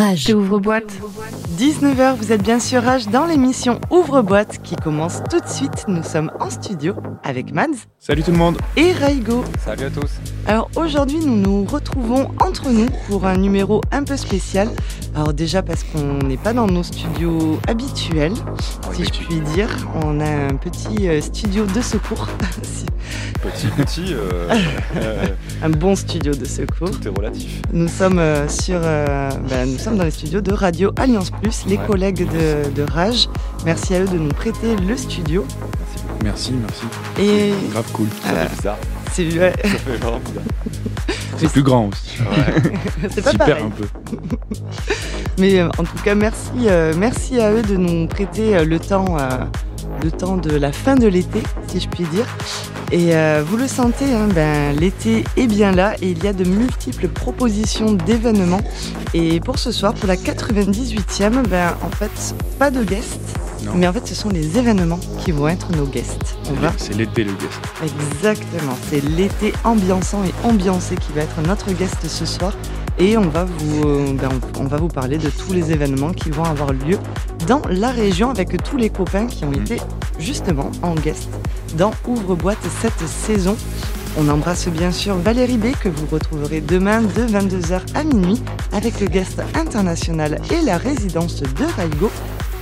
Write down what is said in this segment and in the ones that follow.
Rage. Ouvre-boîte. 19h, vous êtes bien sûr Rage dans l'émission Ouvre-boîte qui commence tout de suite. Nous sommes en studio avec Mads Salut tout le monde et Raigo. Salut à tous. Alors aujourd'hui, nous nous retrouvons entre nous pour un numéro un peu spécial. Alors déjà parce qu'on n'est pas dans nos studios habituels, si je puis dire. On a un petit euh, studio de secours. Petit, petit, euh, euh, un bon studio de secours. tout est relatif. Nous sommes euh, sur, euh, bah, nous sommes dans les studios de Radio Alliance Plus, les Ouais. collègues de, de Rage. Merci à eux de nous prêter le studio. Merci beaucoup. Merci, merci. Et Grave cool. Ça Euh, fait bizarre. c'est ouais, Ça fait vraiment bizarre. C'est plus grand aussi. Ouais. c'est pas Super pareil. un peu. Mais euh, en tout cas, merci, euh, merci à eux de nous prêter euh, le temps, le temps de la fin de l'été, si je puis dire. Et euh, vous le sentez, hein, ben, l'été est bien là et il y a de multiples propositions d'événements. Et pour ce soir, pour la 98e, ben, en fait, pas de guests, Non. mais en fait, ce sont les événements qui vont être nos guests. On va C'est l'été le guest. Exactement, c'est l'été ambiançant et ambiancé qui va être notre guest ce soir. Et on va, vous, euh, ben, on, va vous parler de tous les événements qui vont avoir lieu dans la région avec tous les copains qui ont Mhm. été justement en guest dans Ouvre-boîte cette saison. On embrasse bien sûr Valérie B que vous retrouverez demain de 22h à minuit avec le guest international et la résidence de Raigo.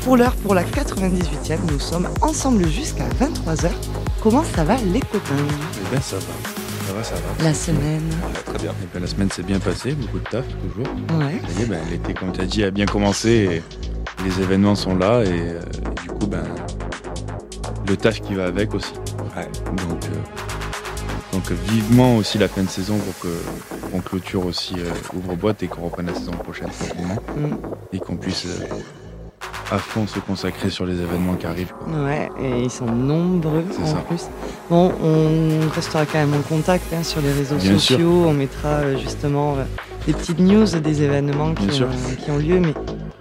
Pour l'heure, pour la 98e, nous sommes ensemble jusqu'à 23h. Comment ça va les copains? Eh ben ça va. Ça va, ça va. La semaine? Ouais, très bien. Et ben, la semaine s'est bien passée, beaucoup de taf toujours. Ouais. Ça y est, ben, l'été, comme tu as dit, a bien commencé et les événements sont là et euh, le taf qui va avec aussi. Ouais. Donc, euh, donc vivement aussi la fin de saison pour que- qu'on clôture aussi euh, ouvre-boîte et qu'on reprenne la saison prochaine tranquillement. Mm. et qu'on puisse euh, à fond se consacrer sur les événements qui arrivent. quoi. Ouais, et ils sont nombreux en ça. plus. Bon, on restera quand même en contact hein, sur les réseaux Bien sûr. sociaux. On mettra euh, justement euh, des petites news des événements qui, sûr. ont, qui ont lieu, mais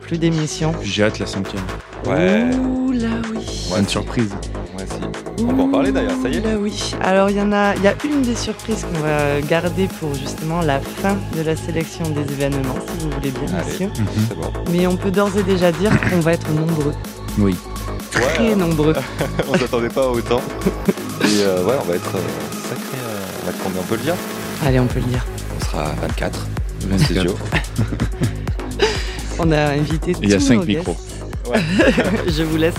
plus d'émissions. J'ai hâte la cinquième. Ouais. Ouh là oui. Ouais, une surprise. On peut en parler d'ailleurs, ça y est. Là oui. Alors il y en a, il y a une des surprises qu'on va garder pour justement la fin de la sélection des événements, si vous voulez bien, Allez. C'est bon. Mais on peut d'ores et déjà dire qu'on va être nombreux, Oui. très Ouais, nombreux. on s'attendait pas à autant. Et euh, ouais, on va être euh, sacré. euh, on va être combien on peut le dire Allez, on peut le dire. On sera 24. 24. Studio. On a invité Et il y a tous 5 nos guests. micros. Je vous laisse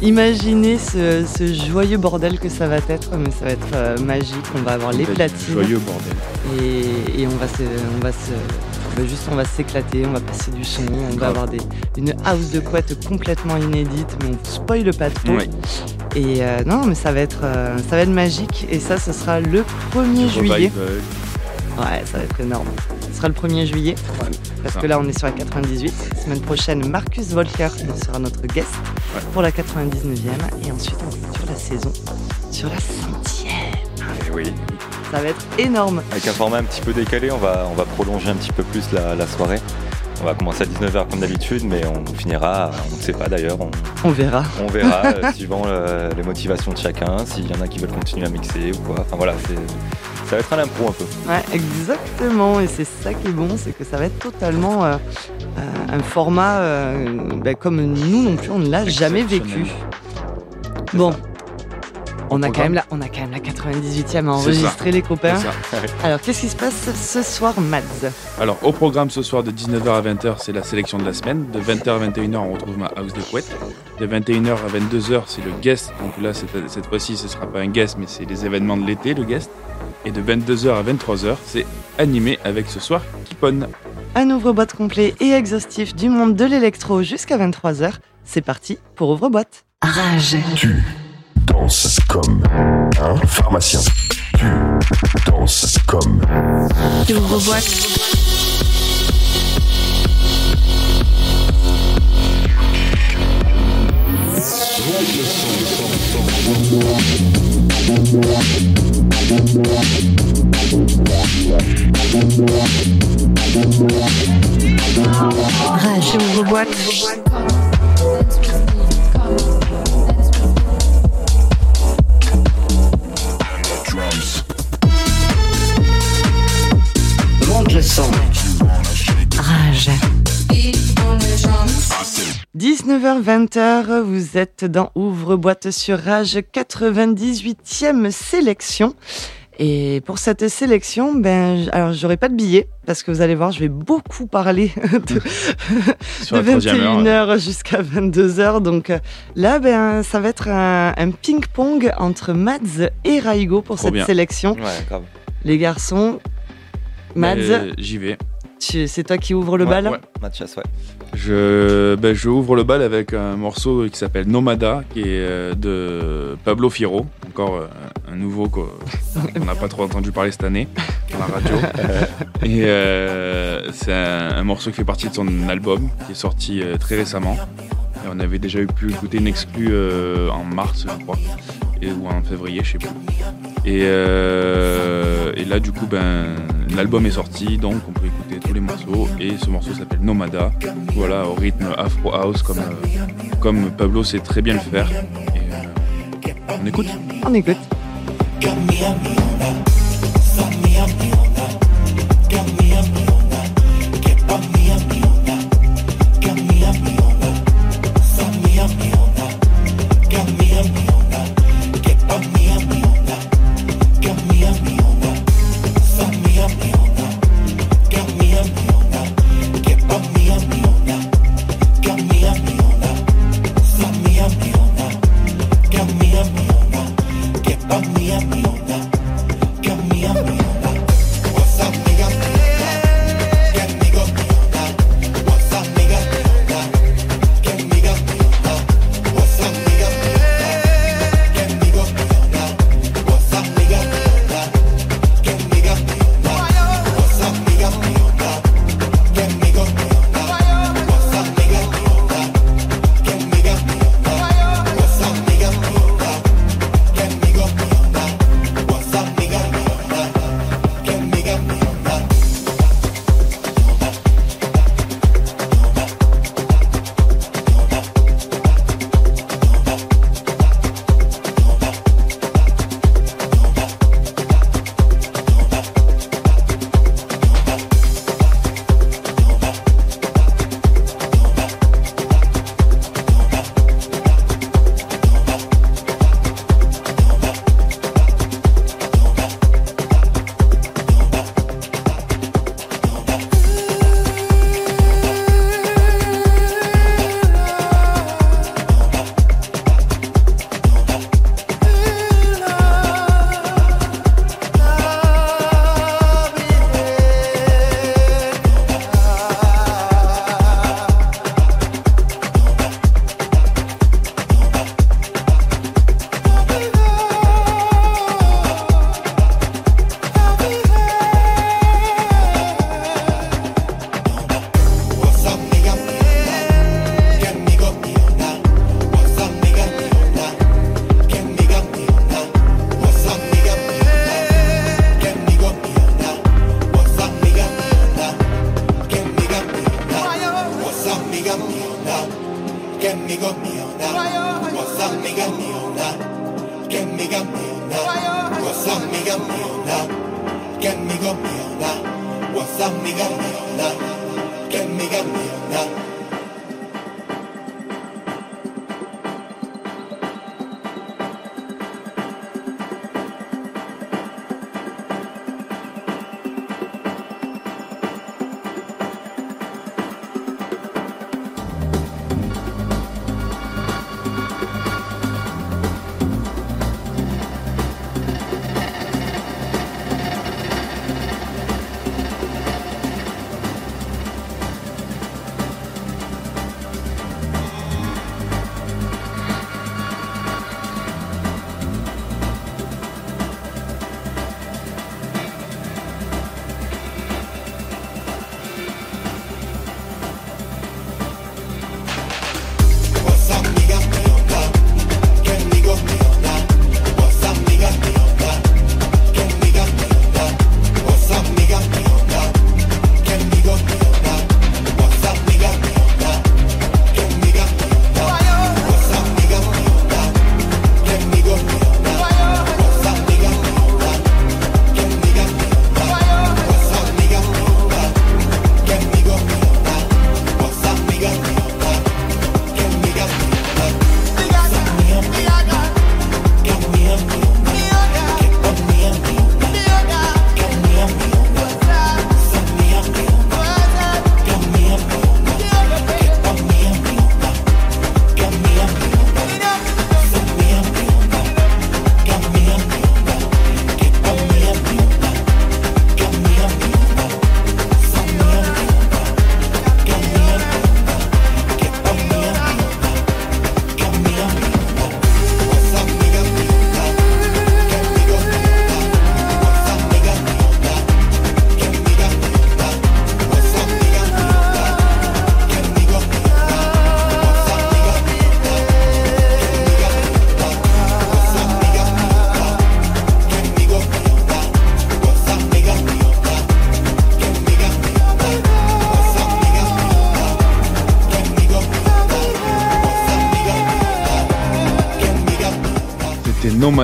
imaginer ce, ce joyeux bordel que ça va être, mais ça va être euh, magique. On va avoir les platines Joyeux bordel. et, et on va se, on va se, bah, juste on va s'éclater, on va passer du son, on va avoir des, une house de couette complètement inédite, mais on spoile pas trop. Oui. Et euh, non, mais ça va être, euh, ça va être magique. Et ça, ce sera le 1er juillet. Revival. Ouais, ça va être énorme. Ce sera le 1er juillet, parce ça. que là on est sur la 98. Semaine prochaine, Marcus Volker sera notre guest Ouais. pour la 99e. Et ensuite, on clôture la saison sur la centième. Et oui. Ça va être énorme. Avec un format un petit peu décalé, on va, on va prolonger un petit peu plus la, la soirée. On va commencer à 19h comme d'habitude, mais on finira, on ne sait pas d'ailleurs, on, On verra. on verra euh, suivant euh, les motivations de chacun, s'il y en a qui veulent continuer à mixer ou quoi. Enfin voilà, c'est, ça va être un impro un peu. Ouais, exactement. Et c'est ça qui est bon, c'est que ça va être totalement euh, euh, un format euh, bah, comme nous non plus, on ne l'a jamais vécu. Bon. On a, quand même la, on a quand même la 98e à enregistrer les copains. Alors qu'est-ce qui se passe ce soir, Mads? Alors, au programme ce soir de 19h à 20h, c'est la sélection de la semaine. De 20h à 21h, on retrouve ma house de couette. De 21h à 22h, c'est le guest. Donc là, cette, cette fois-ci, ce sera pas un guest, mais c'est les événements de l'été, le guest. Et de 22h à 23h, c'est animé avec ce soir Kipon. Un ouvre-boîte complet et exhaustif du monde de l'électro jusqu'à 23h. C'est parti pour ouvre-boîte. Rage. Tu danses comme un pharmacien. Tu danses comme Ouvre-boîte. Rage. 19h-20h, vous êtes dans Ouvre-boîte sur Rage 98e sélection. Et pour cette sélection, ben, alors j'aurai pas de billets parce que vous allez voir, je vais beaucoup parler de, Sur de la troisième heure, 21h jusqu'à 22h. Donc euh, là, ben, ça va être un, un ping-pong entre Mads et Raigo pour Trop cette bien. sélection. Ouais, grave. Les garçons, Mads, Euh, J'y vais. C'est toi qui ouvre le Ouais, bal ouais. Mathias, ouais. Je, ben, je ouvre le bal avec un morceau qui s'appelle Nomada, qui est euh, de Pablo Fierro, encore euh, un nouveau qu'on on n'a pas trop entendu parler cette année dans la radio. Et euh, c'est un, un morceau qui fait partie de son album, qui est sorti euh, très récemment. Et on avait déjà eu pu écouter une exclue euh, en mars, je crois, et, ou en février, je sais plus. Et, euh, et là, du coup, ben, l'album est sorti, donc on peut écouter tous les morceaux et ce morceau s'appelle Nomada. Voilà, au rythme Afro House comme, euh, comme Pablo sait très bien le faire. Et, euh, on écoute On écoute. On écoute.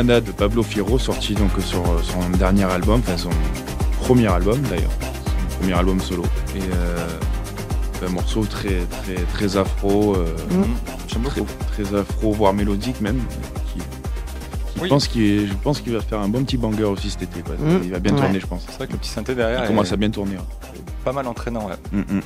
De Pablo Fierro, sorti donc sur euh, son dernier album, enfin son premier album d'ailleurs, son premier album solo. Et euh, un morceau très très très afro, euh, Mm. J'aime très, beaucoup. très afro, voire mélodique même. Qui, qui Oui. pense qu'il, je pense qu'il va faire un bon petit banger aussi cet été. quoi. Mm. Il va bien Ouais. tourner, je pense. C'est vrai que le petit synthé derrière Il est commence à bien tourner. ouais. pas mal entraînant. Ouais. Mm.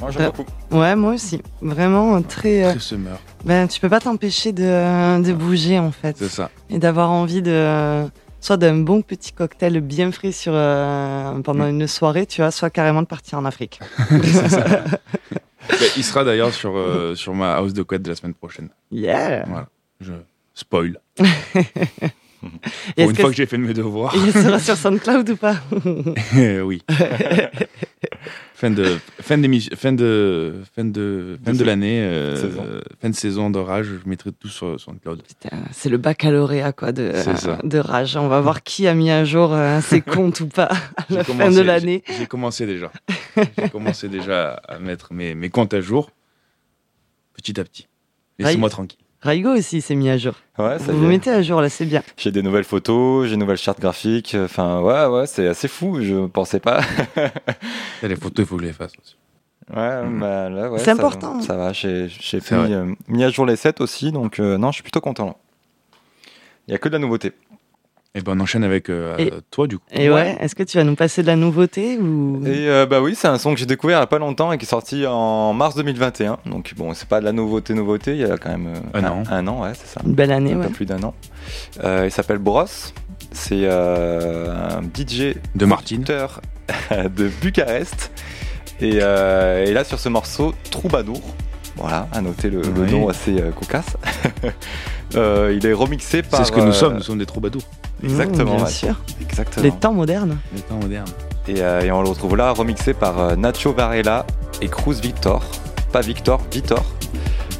Moi, j'aime Euh, beaucoup. Ouais, moi aussi. Vraiment euh, très. euh, Très summer, ben, tu peux pas t'empêcher de, de bouger en fait. c'est ça. Et d'avoir envie de. Soit d'un bon petit cocktail bien frais sur, euh, pendant une soirée, tu vois, soit carrément de partir en Afrique. Ben, il sera d'ailleurs sur, euh, sur ma house de couette de la semaine prochaine. Yeah! Je spoil. Pour une fois que j'ai fait mes devoirs. il sera sur SoundCloud ou pas? Oui. Fin de fin d'émission, fin de fin de fin de l'année, euh, saison. euh, fin de saison d'orage. Je mettrai tout sur sur le cloud. Putain, C'est le baccalauréat quoi de, de rage. On va voir qui a mis à jour euh, ses comptes ou pas à la J'ai fin commencé- de l'année. J'ai j'ai commencé déjà. J'ai commencé déjà à mettre mes, mes comptes à jour, petit à petit. Laissez-moi tranquille. Raigo aussi s'est mis à jour. Ouais, ça Vous vous mettez à jour là, c'est bien. J'ai des nouvelles photos, j'ai une nouvelle charte graphique. Enfin, ouais, ouais, c'est assez fou. Je pensais pas. Et les photos, il faut que je les fasse aussi. Ouais, Mhm. bah là, ouais. C'est ça- important. Ça va, j'ai j'ai C'est mis, euh, mis à jour les sets aussi, donc euh, non, je suis plutôt content. là. Il y a que de la nouveauté. Et ben on enchaîne avec euh, Et- toi du coup. Et ouais, Ouais. est-ce que tu vas nous passer de la nouveauté ou? Et euh, bah oui, c'est un son que j'ai découvert il y a pas longtemps et qui est sorti en mars 2021. Donc bon, c'est pas de la nouveauté, nouveauté, il y a quand même euh, Un an. Un an, ouais, c'est ça. une belle année Un ouais. peu plus d'un an. Euh, il s'appelle Bros. C'est euh, un DJ De Martine. de Bucarest. Et, euh, et là, sur ce morceau, Troubadour. Voilà, à noter le, le nom assez euh, cocasse. Euh, il est remixé par. C'est ce que nous euh, sommes. Nous sommes des troubadours. Exactement, Mmh, bien ouais. sûr. Exactement. Les temps modernes. Les temps modernes. Et, euh, et on le retrouve là, remixé par euh, Nacho Varela et Cruz Victor. Pas Victor, Vitor.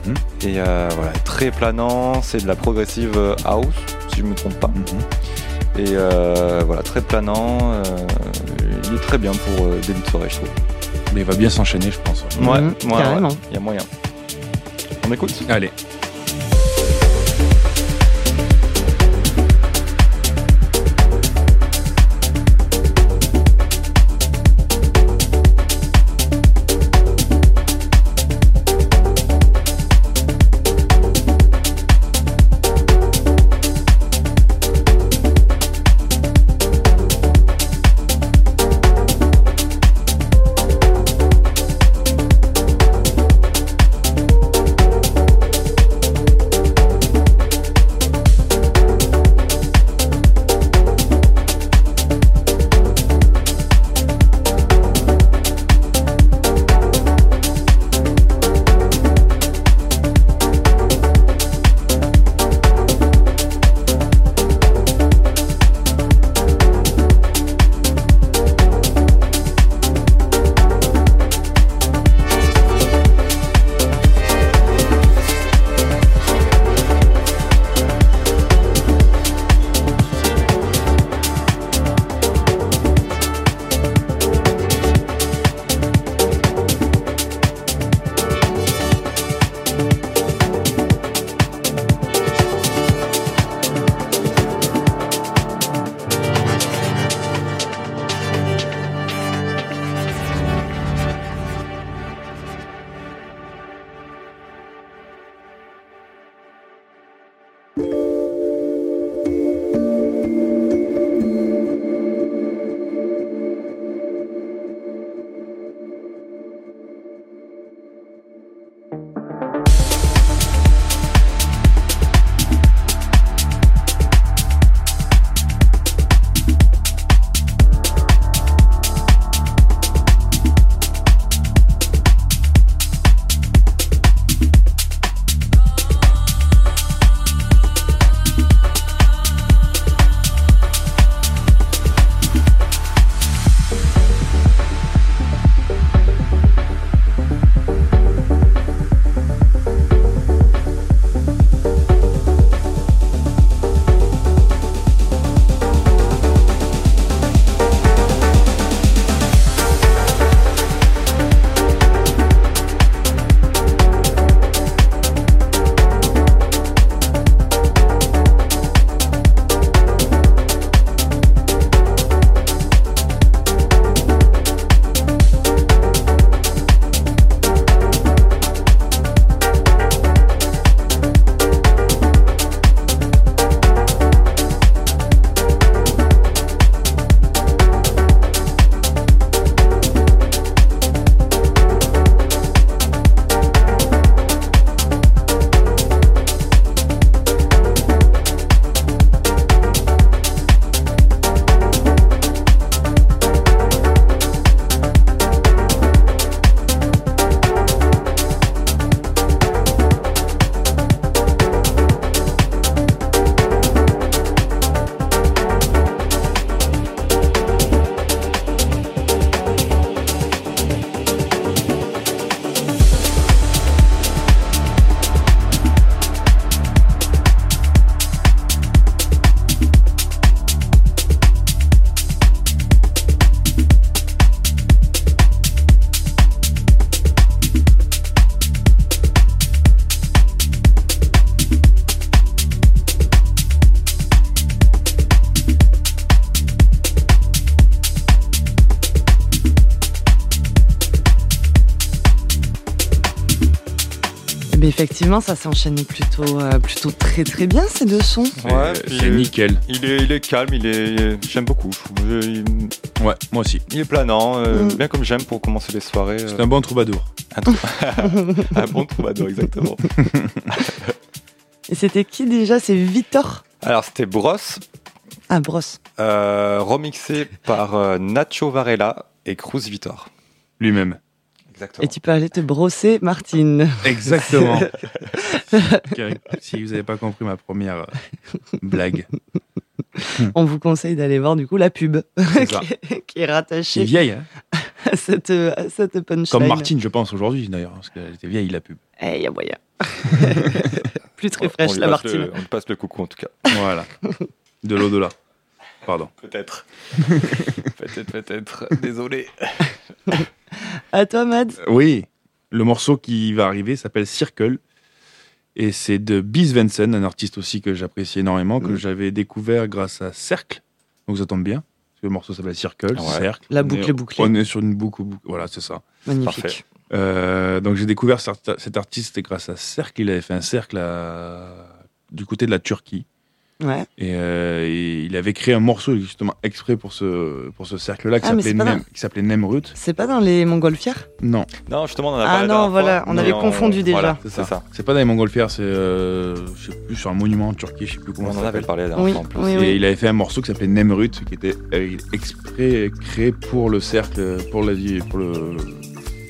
Mhm. Et euh, voilà, très planant, c'est de la progressive house, si je me trompe pas. Mhm. Et euh, voilà, très planant. euh, il est très bien pour euh, début de soirée, je trouve. Mais il va bien s'enchaîner, je pense. Ouais, ouais, carrément. ouais, il y a moyen. On écoute? Allez. Effectivement, ça s'enchaîne plutôt, euh, plutôt très très bien ces deux sons. Ouais, Euh, c'est euh, nickel. Il est, il est calme, il est, j'aime beaucoup. Je. Il, Ouais, moi aussi. il est planant, euh, Mm. bien comme j'aime pour commencer les soirées. C'est euh, un bon troubadour. un bon troubadour, exactement. Et c'était qui déjà? C'est Victor Alors c'était Brosse, Ah, Brosse. euh, remixé par euh, Nacho Varela et Cruz Vitor. Lui-même. Exactement. Et tu peux aller te brosser, Martine. Exactement. si vous n'avez pas compris ma première euh, blague, On vous conseille d'aller voir du coup la pub qui, est, qui est C'est rattachée vieille, hein à cette, à cette punchline. comme Martine, je pense, aujourd'hui d'ailleurs, parce qu'elle était vieille la pub. Eh, y a moyen. Plus très fraîche la Martine. le- on lui passe le coucou en tout cas. Voilà. De l'au-delà. Pardon. Peut-être. peut-être, peut-être. Désolé. À toi, Mads. Oui, le morceau qui va arriver s'appelle Circle. Et c'est de Bis Vensen, un artiste aussi que j'apprécie énormément, que Mm. j'avais découvert grâce à Cercle. Donc ça tombe bien. Parce que le morceau s'appelle Circle, Ouais. Cercle. La boucle est- est bouclée. On est sur une boucle, boucle. Voilà, c'est ça. Magnifique. Parfait. Euh, donc j'ai découvert cet cet artiste grâce à Cercle. Il avait fait un cercle à- du côté de la Turquie. Ouais. Et, euh, et il avait créé un morceau justement exprès pour ce, pour ce cercle-là qui Ah, s'appelait c'est pas Nem- Nemrut. C'est pas dans les montgolfières? Non, Non, justement, on en a Ah parlé la non, voilà, fois, on avait confondu déjà. Voilà, c'est ça. c'est pas dans les montgolfières, c'est euh, je sais plus sur un monument en Turquie, je sais plus comment On ça en avait parlé la dernière Oui, fois en plus. oui, Et oui. il avait fait un morceau qui s'appelait Nemrut, qui était euh, exprès créé pour le cercle, pour la vie, pour le,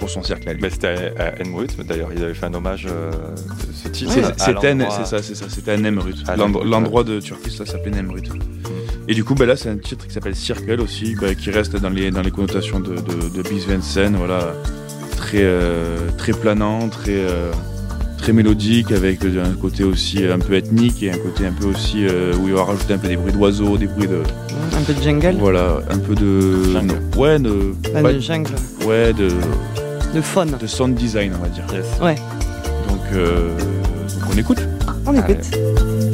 pour son cercle à lui. Mais c'était à mais d'ailleurs, il avait fait un hommage euh, de ce titre. C'est- à C'était un- l'endroit- c'est ça, c'est ça, c'était à Nemrut. L'endroit de Turquie, ça s'appelait Nemrut. Et du coup, bah là, c'est un titre qui s'appelle Circle aussi, bah, qui reste dans les, dans les connotations de, de, de Bis Vensen, voilà, très, euh, très planant, très, euh, très mélodique, avec un côté aussi un peu ethnique et un côté un peu aussi euh, où il va rajouter un peu des bruits d'oiseaux, des bruits de. Un peu de jungle. Voilà, un peu de. Jungle. Ouais, de. Pas- de jungle. ouais, de, De faune. de sound design, on va dire. Yes. Donc, euh, donc on écoute. On écoute.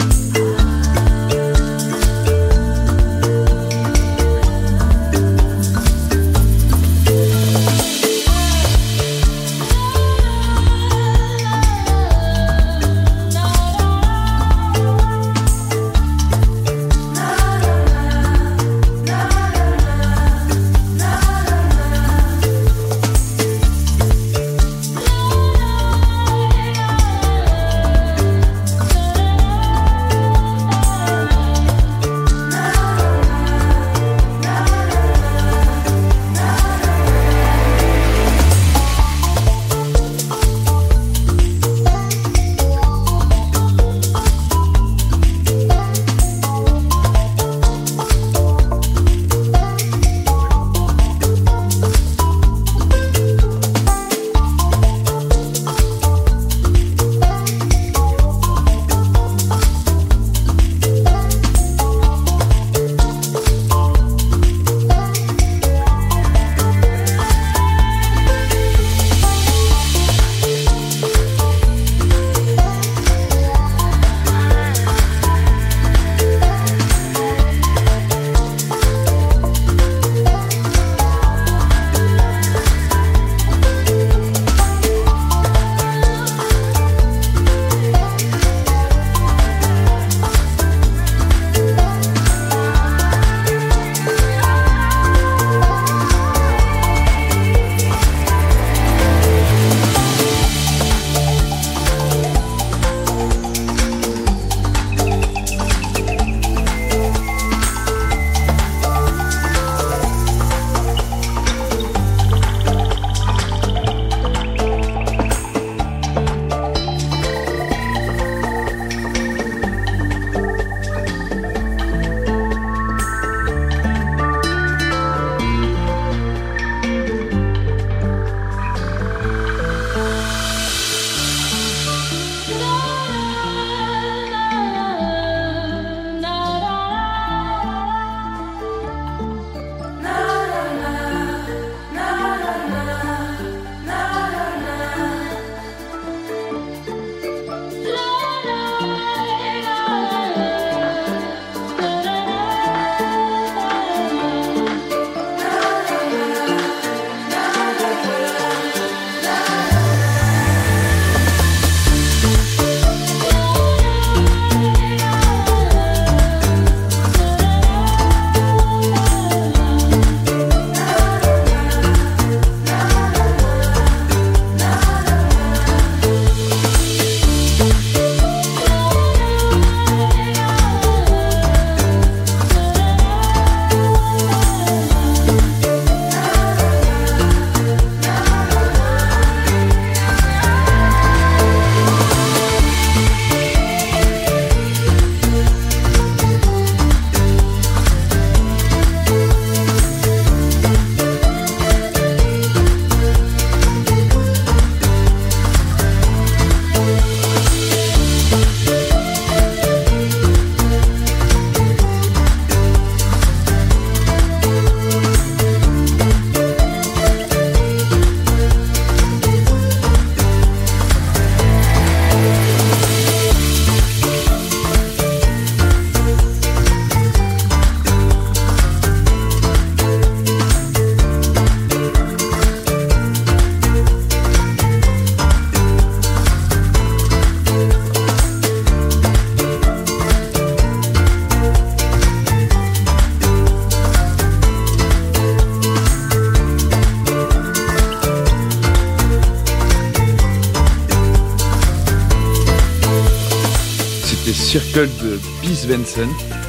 Circle de Bis Vincent,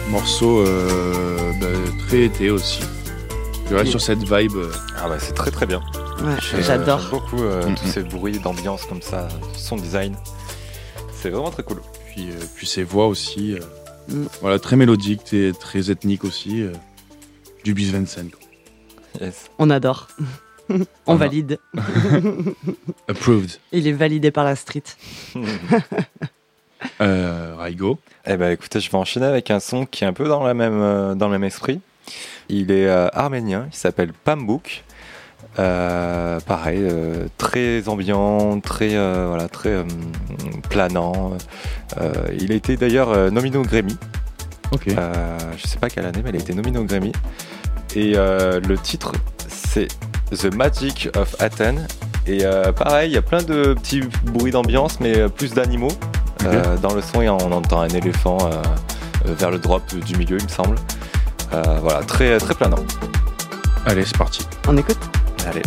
morceau euh, bah, très été aussi. Je reste sur cette vibe. euh, Ah ouais, c'est très très bien. Ouais, J'ai- J'adore. J'aime beaucoup euh, Mhm. tous ces bruits d'ambiance comme ça, son design. C'est vraiment très cool. Puis, euh, puis ses voix aussi. euh, Mm. Voilà, très mélodique, très, très ethnique aussi. euh, du Bis Vincent. quoi. Yes. On adore. On Ah. valide. Approved. Il est validé par la street. Euh, Raigo. Eh ben écoutez, je vais enchaîner avec un son qui est un peu dans, la même, euh, dans le même esprit. Il est euh, arménien, il s'appelle Pambouk. Euh, pareil, euh, très ambiant, très, voilà, très planant. Il a été d'ailleurs nominé au Grammy. Ok. Euh, je sais pas quelle année, mais il a été nominé au Grammy. Et le titre, c'est The Magic of Athens. Et pareil, il y a plein de petits bruits d'ambiance, mais plus d'animaux. Euh, dans le son, on entend un éléphant euh, euh, vers le drop du milieu, il me semble. Euh, voilà, très, très planant. Allez, c'est parti. On écoute? Allez.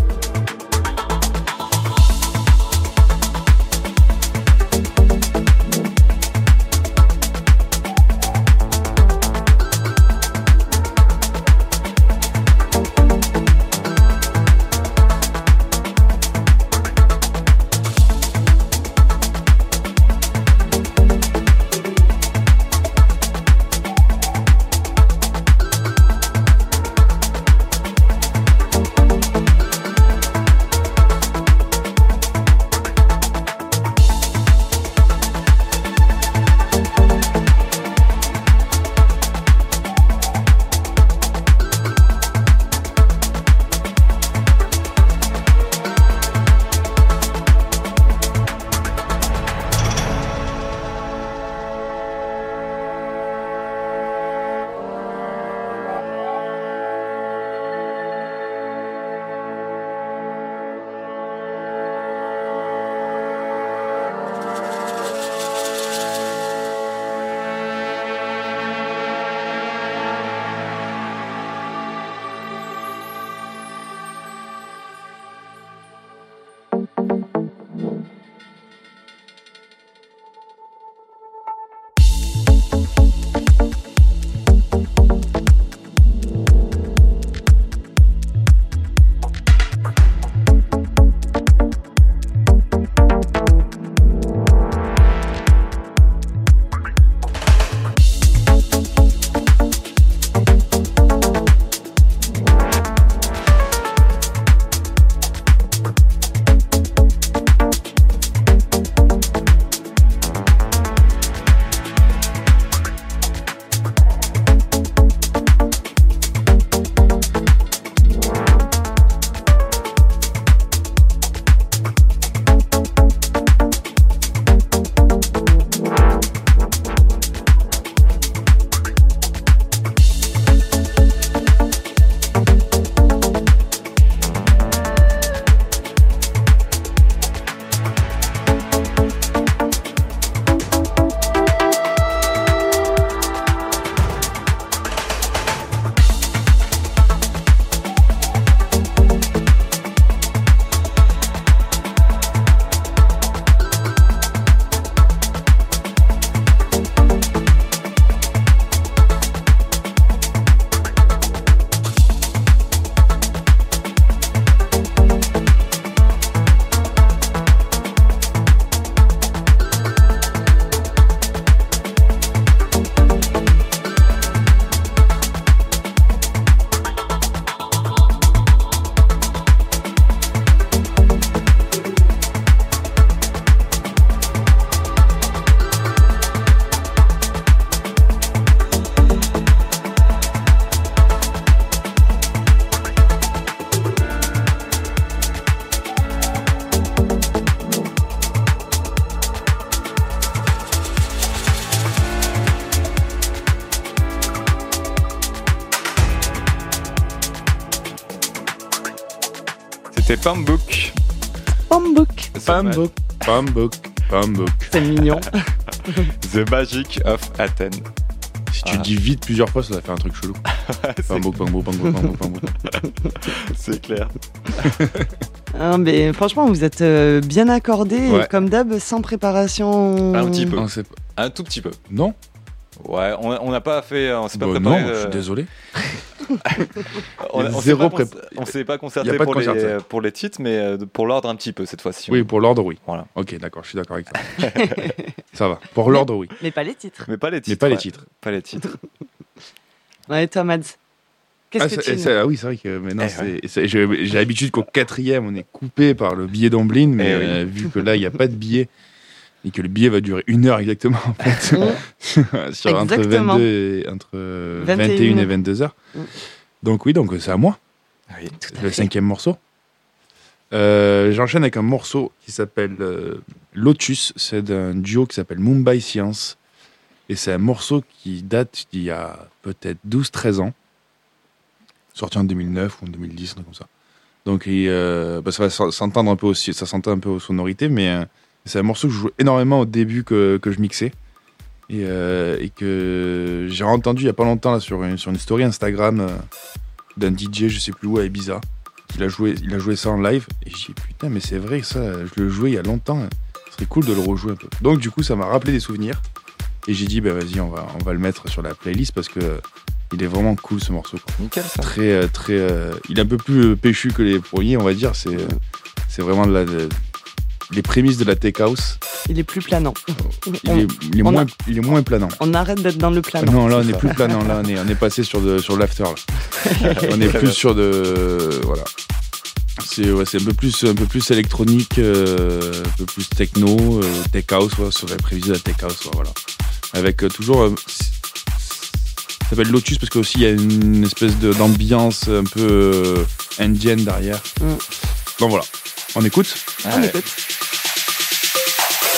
Pambouk. Pambouk, Pambouk. C'est mignon. The Magic of Athens. Si tu Ah. dis vite plusieurs fois, ça va faire un truc chelou. Pambouk, Pambouk, Pambouk, Pambouk, Pambouk. C'est clair. Hein, mais franchement, vous êtes euh, bien accordés, Ouais. comme d'hab, sans préparation. Un petit peu. Un tout petit peu. Non Ouais, on on n'a pas fait. On s'est pas Bah préparé. Non, je euh, suis désolé. On, on s'est zéro pas, cons- concerté a pas pour, les, pour les titres, mais euh, pour l'ordre un petit peu cette fois-ci. Oui, pour l'ordre, oui. Voilà. Ok, d'accord, je suis d'accord avec ça. ça va. Pour l'ordre, oui. Mais pas les titres. Mais pas les titres. Mais pas les ouais. titres. Pas les titres. Ouais, toi, Mads. Qu'est-ce Ah, que tu ça- ah oui, c'est vrai que maintenant, Eh j'ai j'ai l'habitude qu'au quatrième, on est coupé par le billet d'Amblin, mais Eh oui. euh, vu que là, il n'y a pas de billet et que le billet va durer une heure exactement, en fait, sur entre, Exactement. 22 et, entre 21 21 et 22 heures. Mm. Donc oui, donc c'est à moi, Oui. le cinquième morceau. Euh, J'enchaîne avec un morceau qui s'appelle euh, Lotus, c'est d'un duo qui s'appelle Mumbai Science. Et c'est un morceau qui date d'il y a peut-être 12-13 ans, sorti en 2009 ou en 2010, un truc comme ça. Donc il, euh, bah, ça va s'en- s'entendre un peu aussi, ça s'entend un peu aux sonorités, mais c'est un morceau que je jouais énormément au début que, que je mixais. Et, euh, et que j'ai entendu il y a pas longtemps là, sur, une, sur une story Instagram euh, d'un DJ, je sais plus où, à Ibiza. Il a, joué, il a joué ça en live. Et j'ai dit putain, mais c'est vrai que ça, je le jouais il y a longtemps. Ce serait cool de le rejouer un peu. Donc du coup, ça m'a rappelé des souvenirs. Et j'ai dit, bah vas-y, on va, on va le mettre sur la playlist parce que il est vraiment cool ce morceau. quoi. Nickel ça. Très, euh, très, euh, il est un peu plus péchu que les premiers, on va dire. C'est, c'est vraiment de la, de- les prémices de la tech house. Il est plus planant. Il On- est, il est on a- moins, il est moins planant. On arrête d'être dans le planant. non, là on c'est est ça. plus planant. Là on est, on est passé sur de, sur l'after. là. on est plus sur de, voilà. C'est, ouais, c'est un peu plus, un peu plus électronique, euh, un peu plus techno, euh, tech house, ouais, sur la prévision de la tech house, ouais, voilà. Avec euh, toujours, euh, ça s'appelle Lotus parce qu'aussi il y a une espèce de, d'ambiance un peu indienne derrière. Mm. Donc voilà, on écoute? Ah On ouais. écoute.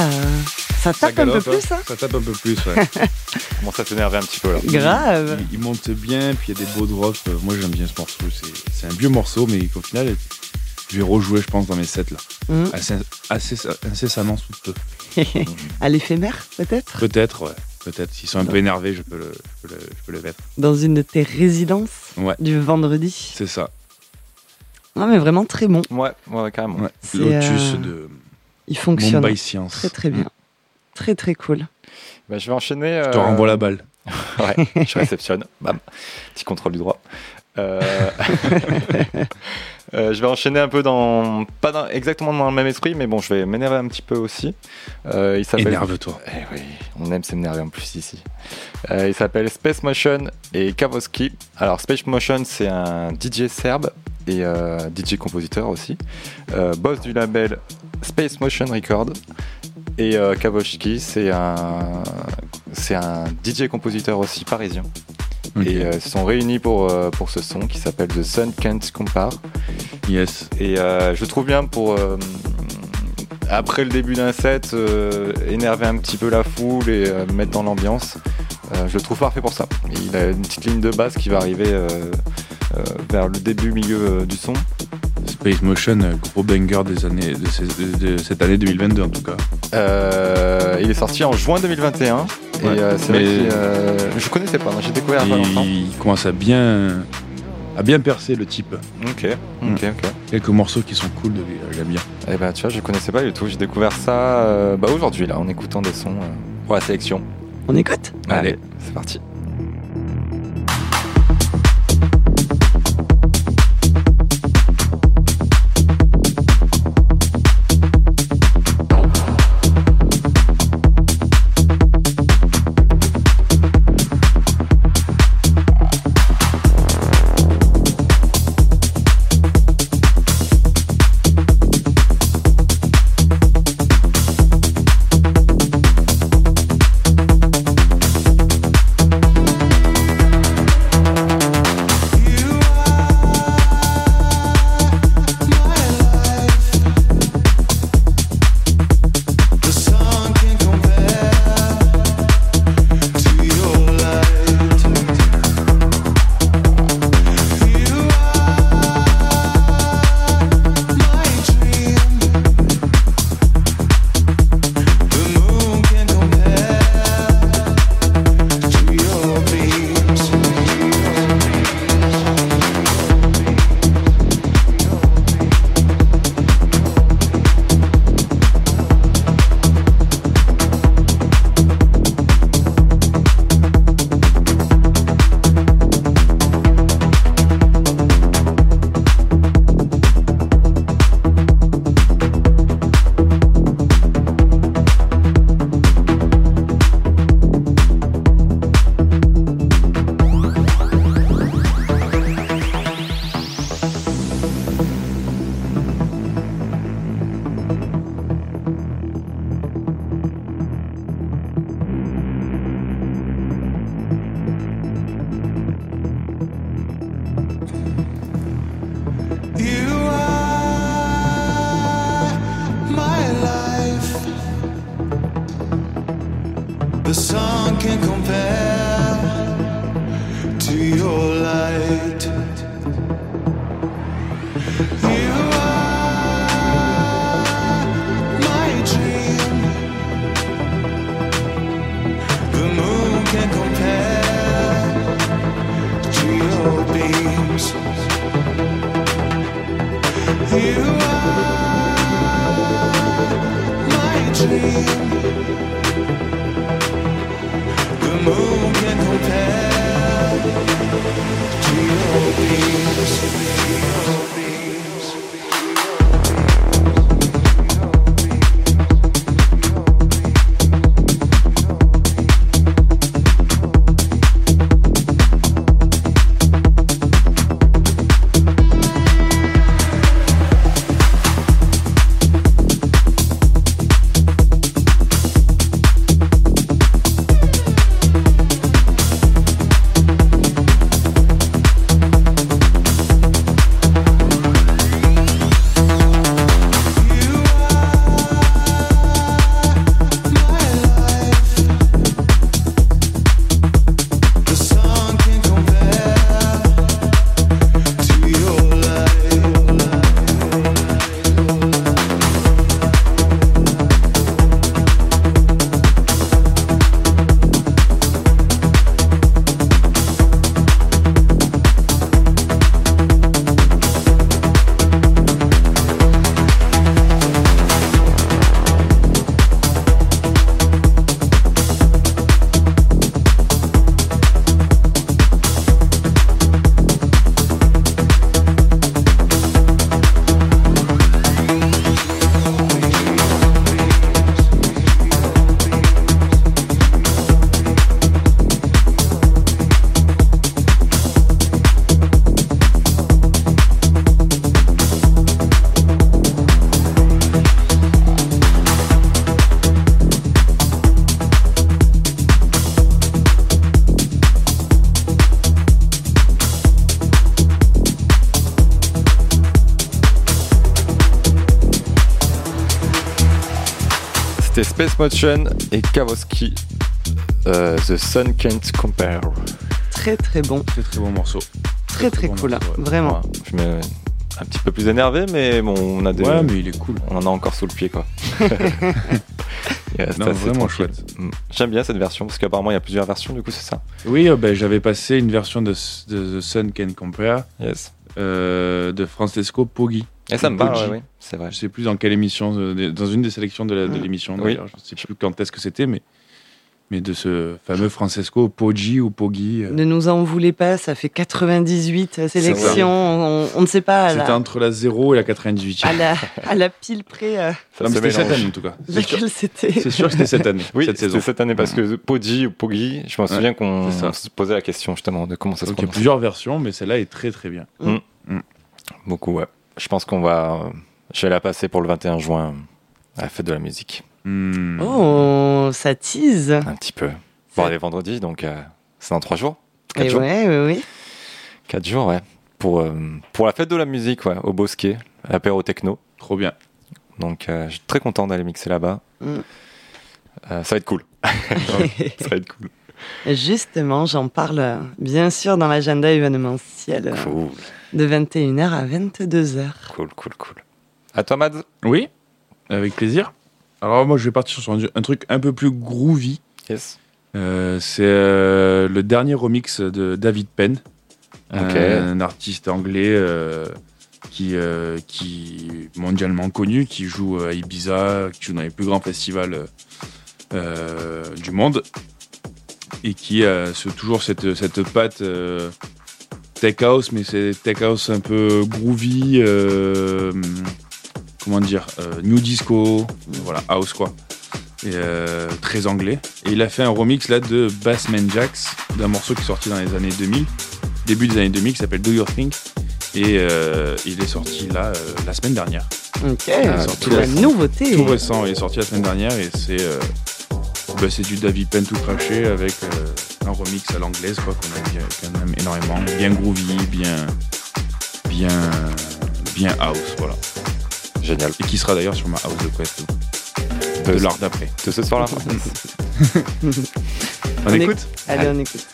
ça, tape un peu galope, hein. plus, hein. Ça tape un peu plus, ouais. Commence à s'énerver un petit peu là. Grave. Il, il monte bien, puis il y a des beaux drops. Euh, Moi, j'aime bien ce morceau. C'est- un vieux morceau, mais qu'au final, je vais rejouer, je pense, dans mes sets là. Mhm. Assez, assez, incessamment sous peu. à l'éphémère, peut-être? Peut-être, ouais. Peut-être. S'ils sont un peu énervés, je peux le, je peux le, je peux le mettre. Dans une de tes résidences Ouais. du vendredi? C'est ça. Non, mais vraiment très bon. Ouais, ouais, carrément. Ouais. C'est, Lotus euh, de Il fonctionne Mumbai Science. très très bien. Très très cool. Bah, je vais enchaîner. Je te euh, renvoie la balle. Ouais, je réceptionne. Bam. Petit contrôle du droit. Euh, euh, je vais enchaîner un peu dans. Pas dans- exactement dans le même esprit, mais bon, je vais m'énerver un petit peu aussi. Euh, il s'appelle. Énerve-toi. Eh oui, on aime s'énerver en plus ici. Euh, il s'appelle Space Motion et Kavoski. Alors, Space Motion, c'est un DJ serbe et euh, DJ compositeur aussi. Euh, boss du label Space Motion Record. Et euh, Kavoski, c'est un, c'est un DJ compositeur aussi parisien. Ok. Et euh, ils se sont réunis pour, euh, pour ce son qui s'appelle The Sun Can't Compare. Yes. Et euh, je le trouve bien pour, après le début d'un set, énerver un petit peu la foule et mettre dans l'ambiance. Je le trouve parfait pour ça. Il a une petite ligne de basse qui va arriver vers le début, milieu du son. Space Motion, euh, gros banger des années, de, ces- de- de cette année 2022 en tout cas. Euh, il est sorti en juin 2021. Ouais, et euh, c'est vrai que euh, je connaissais pas, j'ai découvert il a pas longtemps. Il commence à bien, à bien percer le type. Ok, ok, ok. Quelques morceaux qui sont cool de lui, j'aime bien. Et ben tu vois, je connaissais pas du tout. J'ai découvert ça euh, bah, aujourd'hui là, en écoutant des sons euh, pour la sélection. On écoute? Allez. c'est parti. Motion et Kawasaki. euh, The Sun Can't Compare. Très très bon, Très très bon morceau. très très bon cool, morceau, ouais. vraiment. Ouais, je me un petit peu plus énervé, mais bon, on a des, Ouais, mais il est cool. on en a encore sous le pied, quoi. Non, assez vraiment tranquille. chouette. Mm. J'aime bien cette version parce qu'apparemment il y a plusieurs versions, du coup, c'est ça. Oui, euh, ben, j'avais passé une version de, de The Sun Can Compare Yes. euh, de Francesco Poggi. Et ça me parle, ouais, ouais, c'est vrai. Je sais plus dans quelle émission, euh, dans une des sélections de de l'émission Oui. d'ailleurs. Je sais plus quand est-ce que c'était, mais, mais de ce fameux Francesco Poggi ou Poggi. euh, Ne nous en voulez pas, ça fait 98 ça. sélections, on, on ne sait pas C'était la, entre la 0 et la 98. à la, à la pile près euh, c'était cette année en tout cas. C'est sûr, laquelle c'était. c'est sûr que c'était cette année, Oui, cette c'était saison. cette année parce que Poggi ou Poggi, je me Ouais, souviens qu'on se posait la question justement de comment ça se Donc il y a prononce. plusieurs versions, mais celle-là est très très bien. Beaucoup, ouais. Je pense qu'on va. Je vais la passer pour le 21 juin à la fête de la musique. Hmm. Oh, ça tease. Un petit peu. Bon, elle est vendredi, donc euh, c'est dans trois jours. Quatre Et jours. ouais, ouais, oui. Quatre jours, ouais. Pour, euh, pour la fête de la musique, ouais, au Bosquet, à l'apéro techno. Trop bien. Donc, euh, je suis très content d'aller mixer là-bas. Mm. Euh, ça va être cool. ça va être cool. Justement, j'en parle bien sûr dans l'agenda événementiel euh, Cool, de 21h à 22h. cool, cool, cool. À toi, Mads Oui, avec plaisir. Alors moi je vais partir sur un, un truc un peu plus groovy. Yes. Euh, c'est euh, le dernier remix de David Penn, un artiste anglais euh, qui, euh, qui est mondialement connu, qui joue à Ibiza, qui joue dans les plus grands festivals euh, du monde, et qui a ce- toujours cette, cette patte euh, tech house, mais c'est tech house un peu groovy, euh, comment dire, euh, new disco, voilà, house quoi et euh, très anglais. Et il a fait un remix là de Bassman Jacks, d'un morceau qui est sorti dans les années 2000, début des années 2000, qui s'appelle Do Your Thing. Et il est sorti là la semaine dernière. Ok, Ah, tout la nouveauté. Tout récent, il est sorti la semaine dernière et c'est bah, du David Penn tout craché avec un remix à l'anglaise quoi qu'on aime bien, qu'on aime énormément, bien groovy, bien bien bien house voilà. Génial. Et qui sera d'ailleurs sur ma house de quest De, de l'art d'après. de ce soir-là On, On écoute? Allez, on écoute.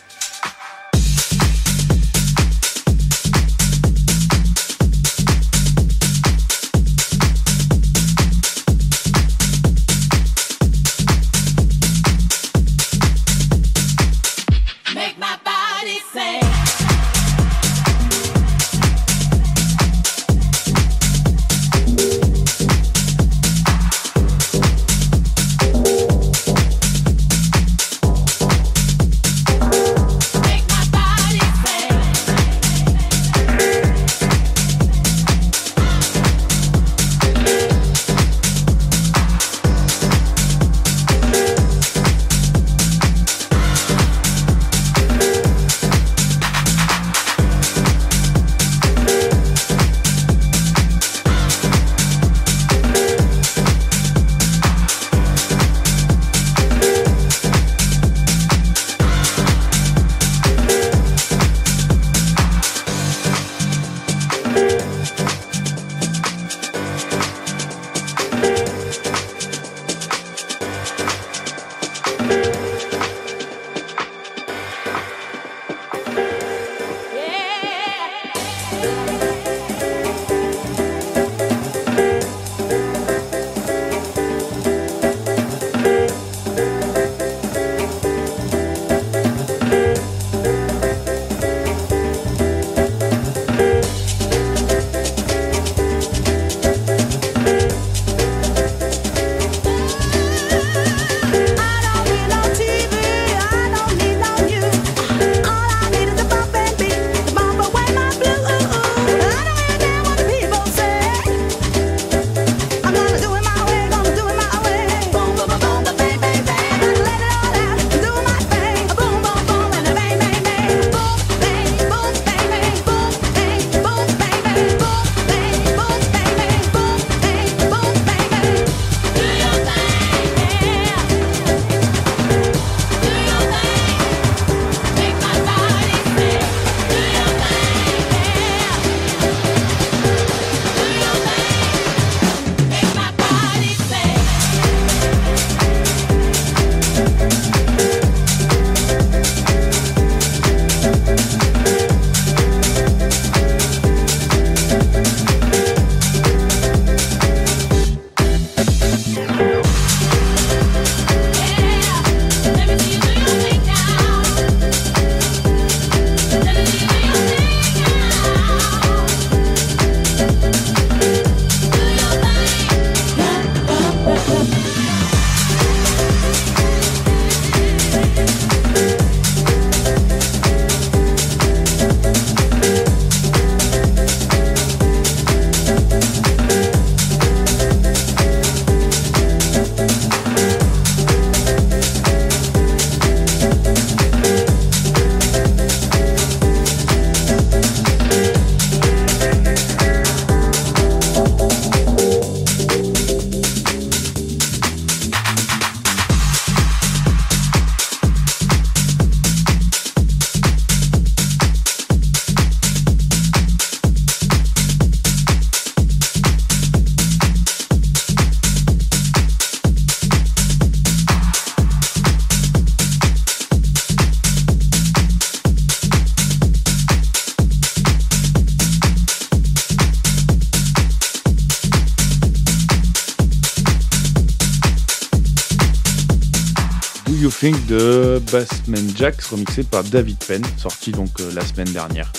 De Bassman Jacks, remixé par David Penn, sorti donc euh, la semaine dernière.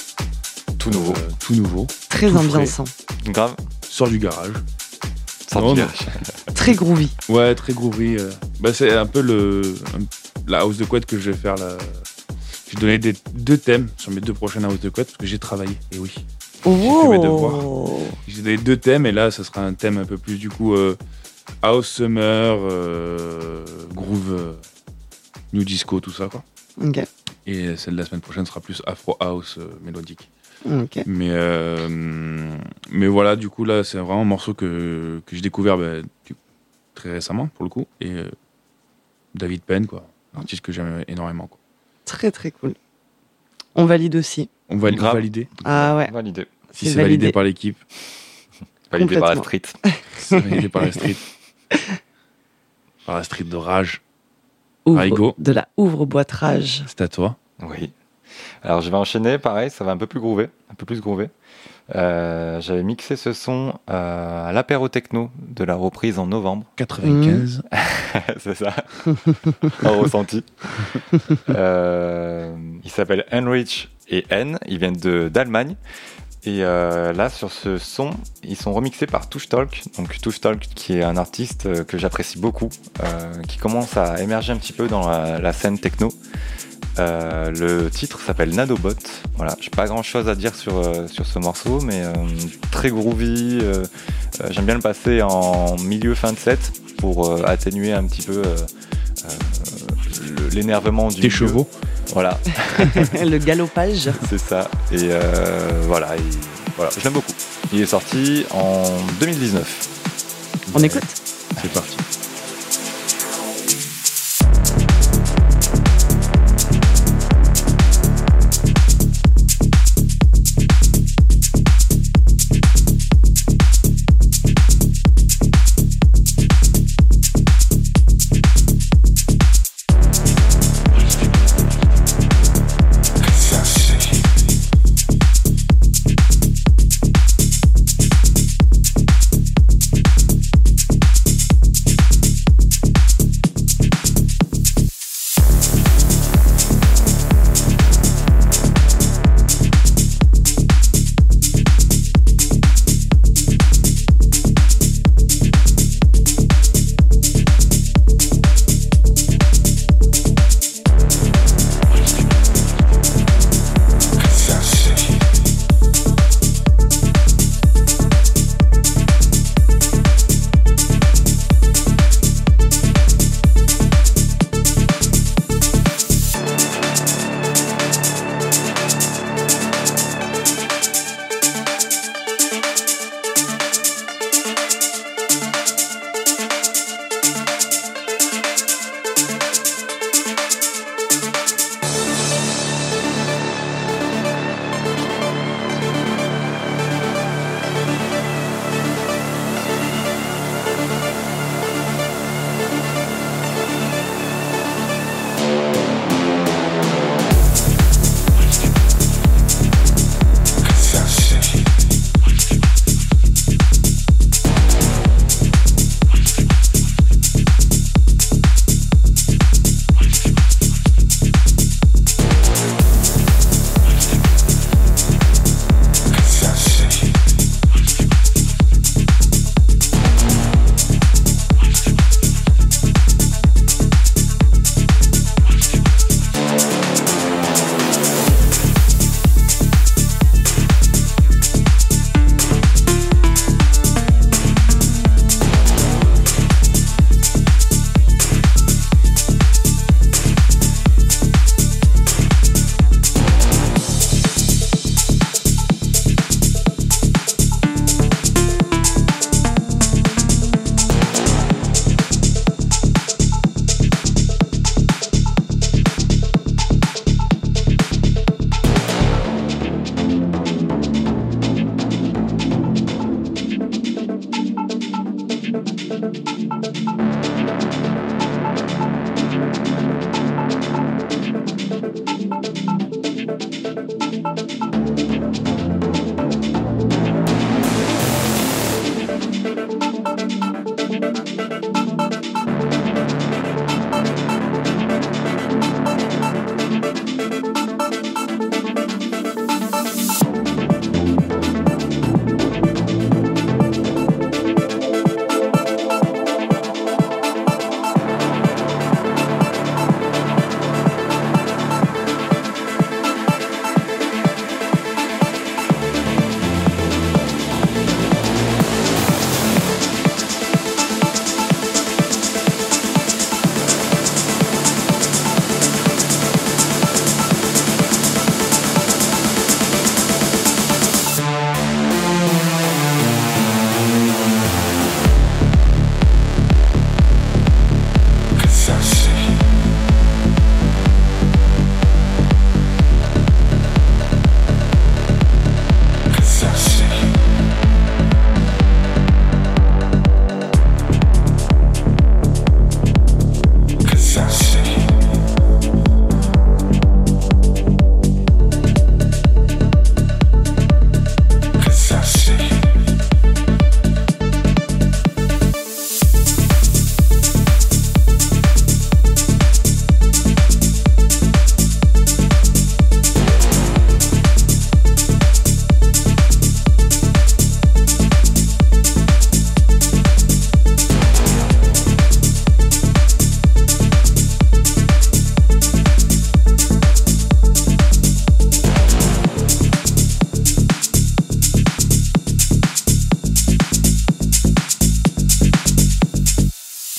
Tout nouveau. Euh, tout nouveau. Très tout ambiançant. Grave. Sort du garage. Non, dire. non. Très groovy. Ouais, très groovy. euh. Bah, c'est un peu le, un- la house de couette que je vais faire là. J'ai donné des, deux thèmes sur mes deux prochaines house de couette parce que j'ai travaillé. Et oui. fait mes devoirs. Oh J'ai donné deux thèmes et là, ça sera un thème un peu plus du coup euh, house summer, euh, groove, euh, new disco, tout ça quoi. Ok. Et celle de la semaine prochaine sera plus afro house euh, mélodique. Ok. Mais euh, mais voilà, du coup là, c'est vraiment un morceau que, que j'ai découvert bah, du- très récemment pour le coup et euh, David Penn quoi, un artiste que j'aime énormément quoi. Très très cool. On valide aussi. On va Grave. valider Ah ouais. Validé. si C'est validé validé. par l'équipe, Validé par la street. c'est validé par la street, par la street de rage. Ouvre-. De la ouvre-boîte-rage. C'est à toi. Oui. Alors je vais enchaîner, pareil, ça va un peu plus groover, un peu plus groover. Euh, J'avais mixé ce son euh, à l'apéro techno de la reprise en novembre. 95. C'est ça. en ressenti. Euh, il s'appelle Enrich et N. Ils viennent de- d'Allemagne. Et euh, là, sur ce son, ils sont remixés par Touch Talk. Donc Touch Talk, qui est un artiste euh, que j'apprécie beaucoup, euh, qui commence à émerger un petit peu dans la, la scène techno. Euh, le titre s'appelle Nanobot. Voilà, j'ai pas grand chose à dire sur, sur ce morceau, mais très groovy. J'aime bien le passer en milieu fin de set pour atténuer un petit peu l'énervement du milieu. chevaux. Voilà, le galopage. c'est ça. Et euh, voilà, il- voilà, je l'aime beaucoup. Il est sorti en 2019. On écoute C'est parti.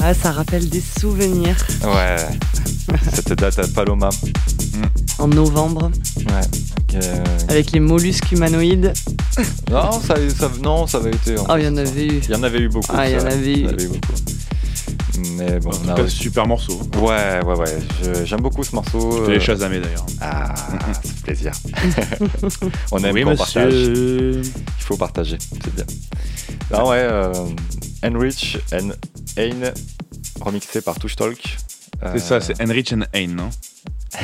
Ah, ça rappelle des souvenirs Ouais. Cette date à Paloma. en novembre Ouais. Euh, avec les mollusques humanoïdes. non, ça, ça, non, ça avait été. Oh, il y en avait eu. Il y en avait eu beaucoup. Ah, il y c'est en avait eu. Il y en avait eu beaucoup. Mais bon, En tout cas, super morceau. Ouais, ouais, ouais. J'aime beaucoup ce morceau. Je les euh, chasamés d'ailleurs. Ah, ça fait plaisir. on aime oui, qu'on partage. monsieur. Il faut partager, c'est bien. Non, ouais, euh, Enrich and Ein, remixé par Touch Talk. Euh, C'est ça, c'est Enrich and Hein, non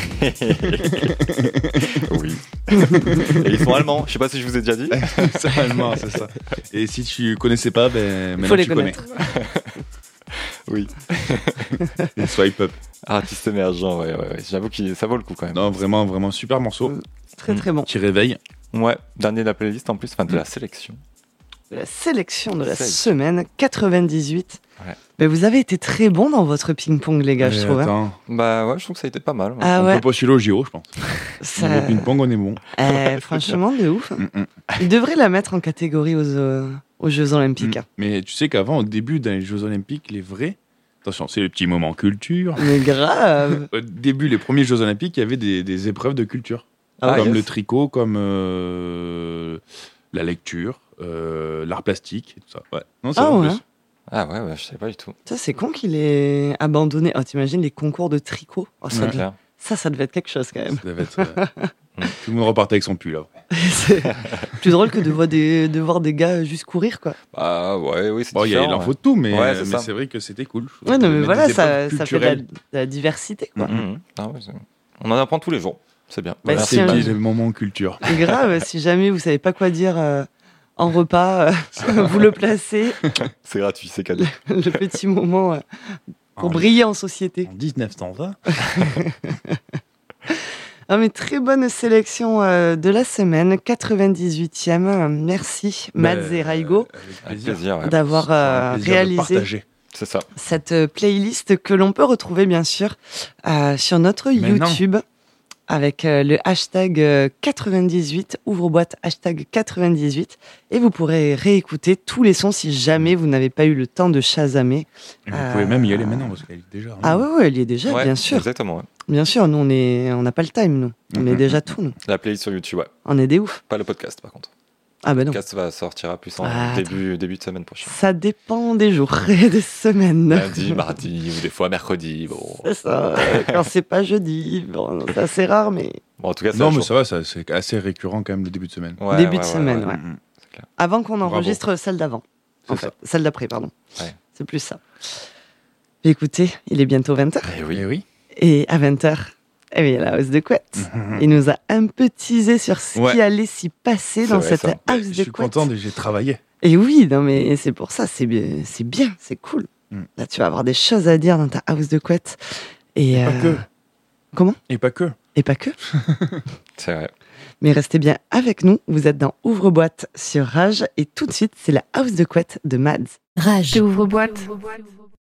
oui. Et ils sont allemands, je sais pas si je vous ai déjà dit. C'est allemand, c'est ça. Et si tu connaissais pas, ben Il maintenant faut les tu connais. connaître. Oui. Et swipe up. Artiste émergent, ouais, ouais, ouais. J'avoue que ça vaut le coup quand même. Non, vraiment, vraiment super morceau. Très très bon. Qui réveille. Ouais, dernier de la playlist en plus, enfin de la sélection. De la sélection de la semaine 98. Ouais. Ben, vous avez été très bon dans votre ping-pong, les gars, je trouve. hein. attends, Bah ouais, je trouve que ça a été pas mal. Ah on ouais. peut postuler au JO, je pense. Ça- Niveau ping-pong, on est bon. Eh, franchement, de ouf. Mm, mm. Ils devraient la mettre en catégorie aux, euh, aux Jeux Olympiques. Mm. Mais tu sais qu'avant, au début, dans les Jeux Olympiques, les vrais. Attention, c'est le petit moment culture. Mais grave. Au début, les premiers Jeux Olympiques, il y avait des, des épreuves de culture. Ah, comme yes. le tricot, comme euh, la lecture, l'art plastique et tout ça. Ouais. Non, Ah ouais. plus. Ah ouais, je sais pas du tout. Ça, c'est con qu'il ait abandonné. Oh, t'imagines les concours de tricot? Oh, ça, C'est devait- ça, ça devait être quelque chose quand même. Ça devait être, euh, Tout le monde repartait avec son pull. Là. c'est plus drôle que de voir des, de voir des gars juste courir, quoi. Bah ouais, oui, c'est Bon, il y a- faut de tout, mais, Ouais, c'est c'est vrai que c'était cool. Ouais, non, mais voilà, ça, ça fait de la, culturelles. de la diversité, quoi. ouais. Mhm. Ah ouais, c'est- on en apprend tous les jours. C'est bien. Bah, Merci, si un-. C'est le moment culture. Grave, si jamais vous savez pas quoi dire euh, en repas, euh, vous le placez, C'est gratuit, c'est cadeau. le petit moment euh, pour En- briller en société. En 1920 Ah, mais très bonne sélection euh, de la semaine, 98e. Euh, Merci, Mads Ben, et Raigo, d'avoir euh, réalisé partager. C'est ça. cette playlist que l'on peut retrouver bien sûr euh, sur notre Mais non. Avec euh, le hashtag euh, 98, ouvre-boîte hashtag 98 et vous pourrez réécouter tous les sons si jamais vous n'avez pas eu le temps de chasamer. Et vous Euh, pouvez même y aller maintenant parce qu'elle est déjà. Ah ouais, ouais, elle y est déjà, Ouais, bien sûr. Exactement. ouais. Bien sûr, nous on est, on n'a pas le time, nous. On est Mhm. déjà tout, nous. La playlist sur YouTube, ouais. On est des oufs. Pas le podcast, par contre. Ah ben Le non. podcast va sortira plus en Ah, début, début de semaine prochaine. Ça dépend des jours et des semaines. Lundi, mardi ou des fois mercredi. Bon, C'est ça. Quand c'est pas jeudi, bon, c'est assez rare, mais Bon, en tout cas, c'est Non, mais ça va, ça, c'est assez récurrent quand même le début de semaine. Ouais, début ouais, de ouais, semaine, ouais. ouais. Mm, mm. avant qu'on Bravo. enregistre celle d'avant. En fait, celle d'après, pardon. Ouais. C'est plus ça. Écoutez, il est bientôt 20h. Eh oui. Eh oui. Et à 20h, eh bien, il y a la hausse de couette. Il nous a un peu teasé sur ce Ouais. qui allait s'y passer dans vrai, cette ça. house Je de suis couette. content, j'ai travaillé. Et oui, non, mais c'est pour ça, c'est bien, c'est bien, c'est cool. Mm. Là, tu vas avoir des choses à dire dans ta house de couette. Et, Et pas euh, que. Comment? Et pas que. Et pas que. C'est vrai. Mais restez bien avec nous. Vous êtes dans Ouvre-boîte sur Rage. Et tout de suite, c'est la house de couette de Mads. Rage. Ouvre-boîte.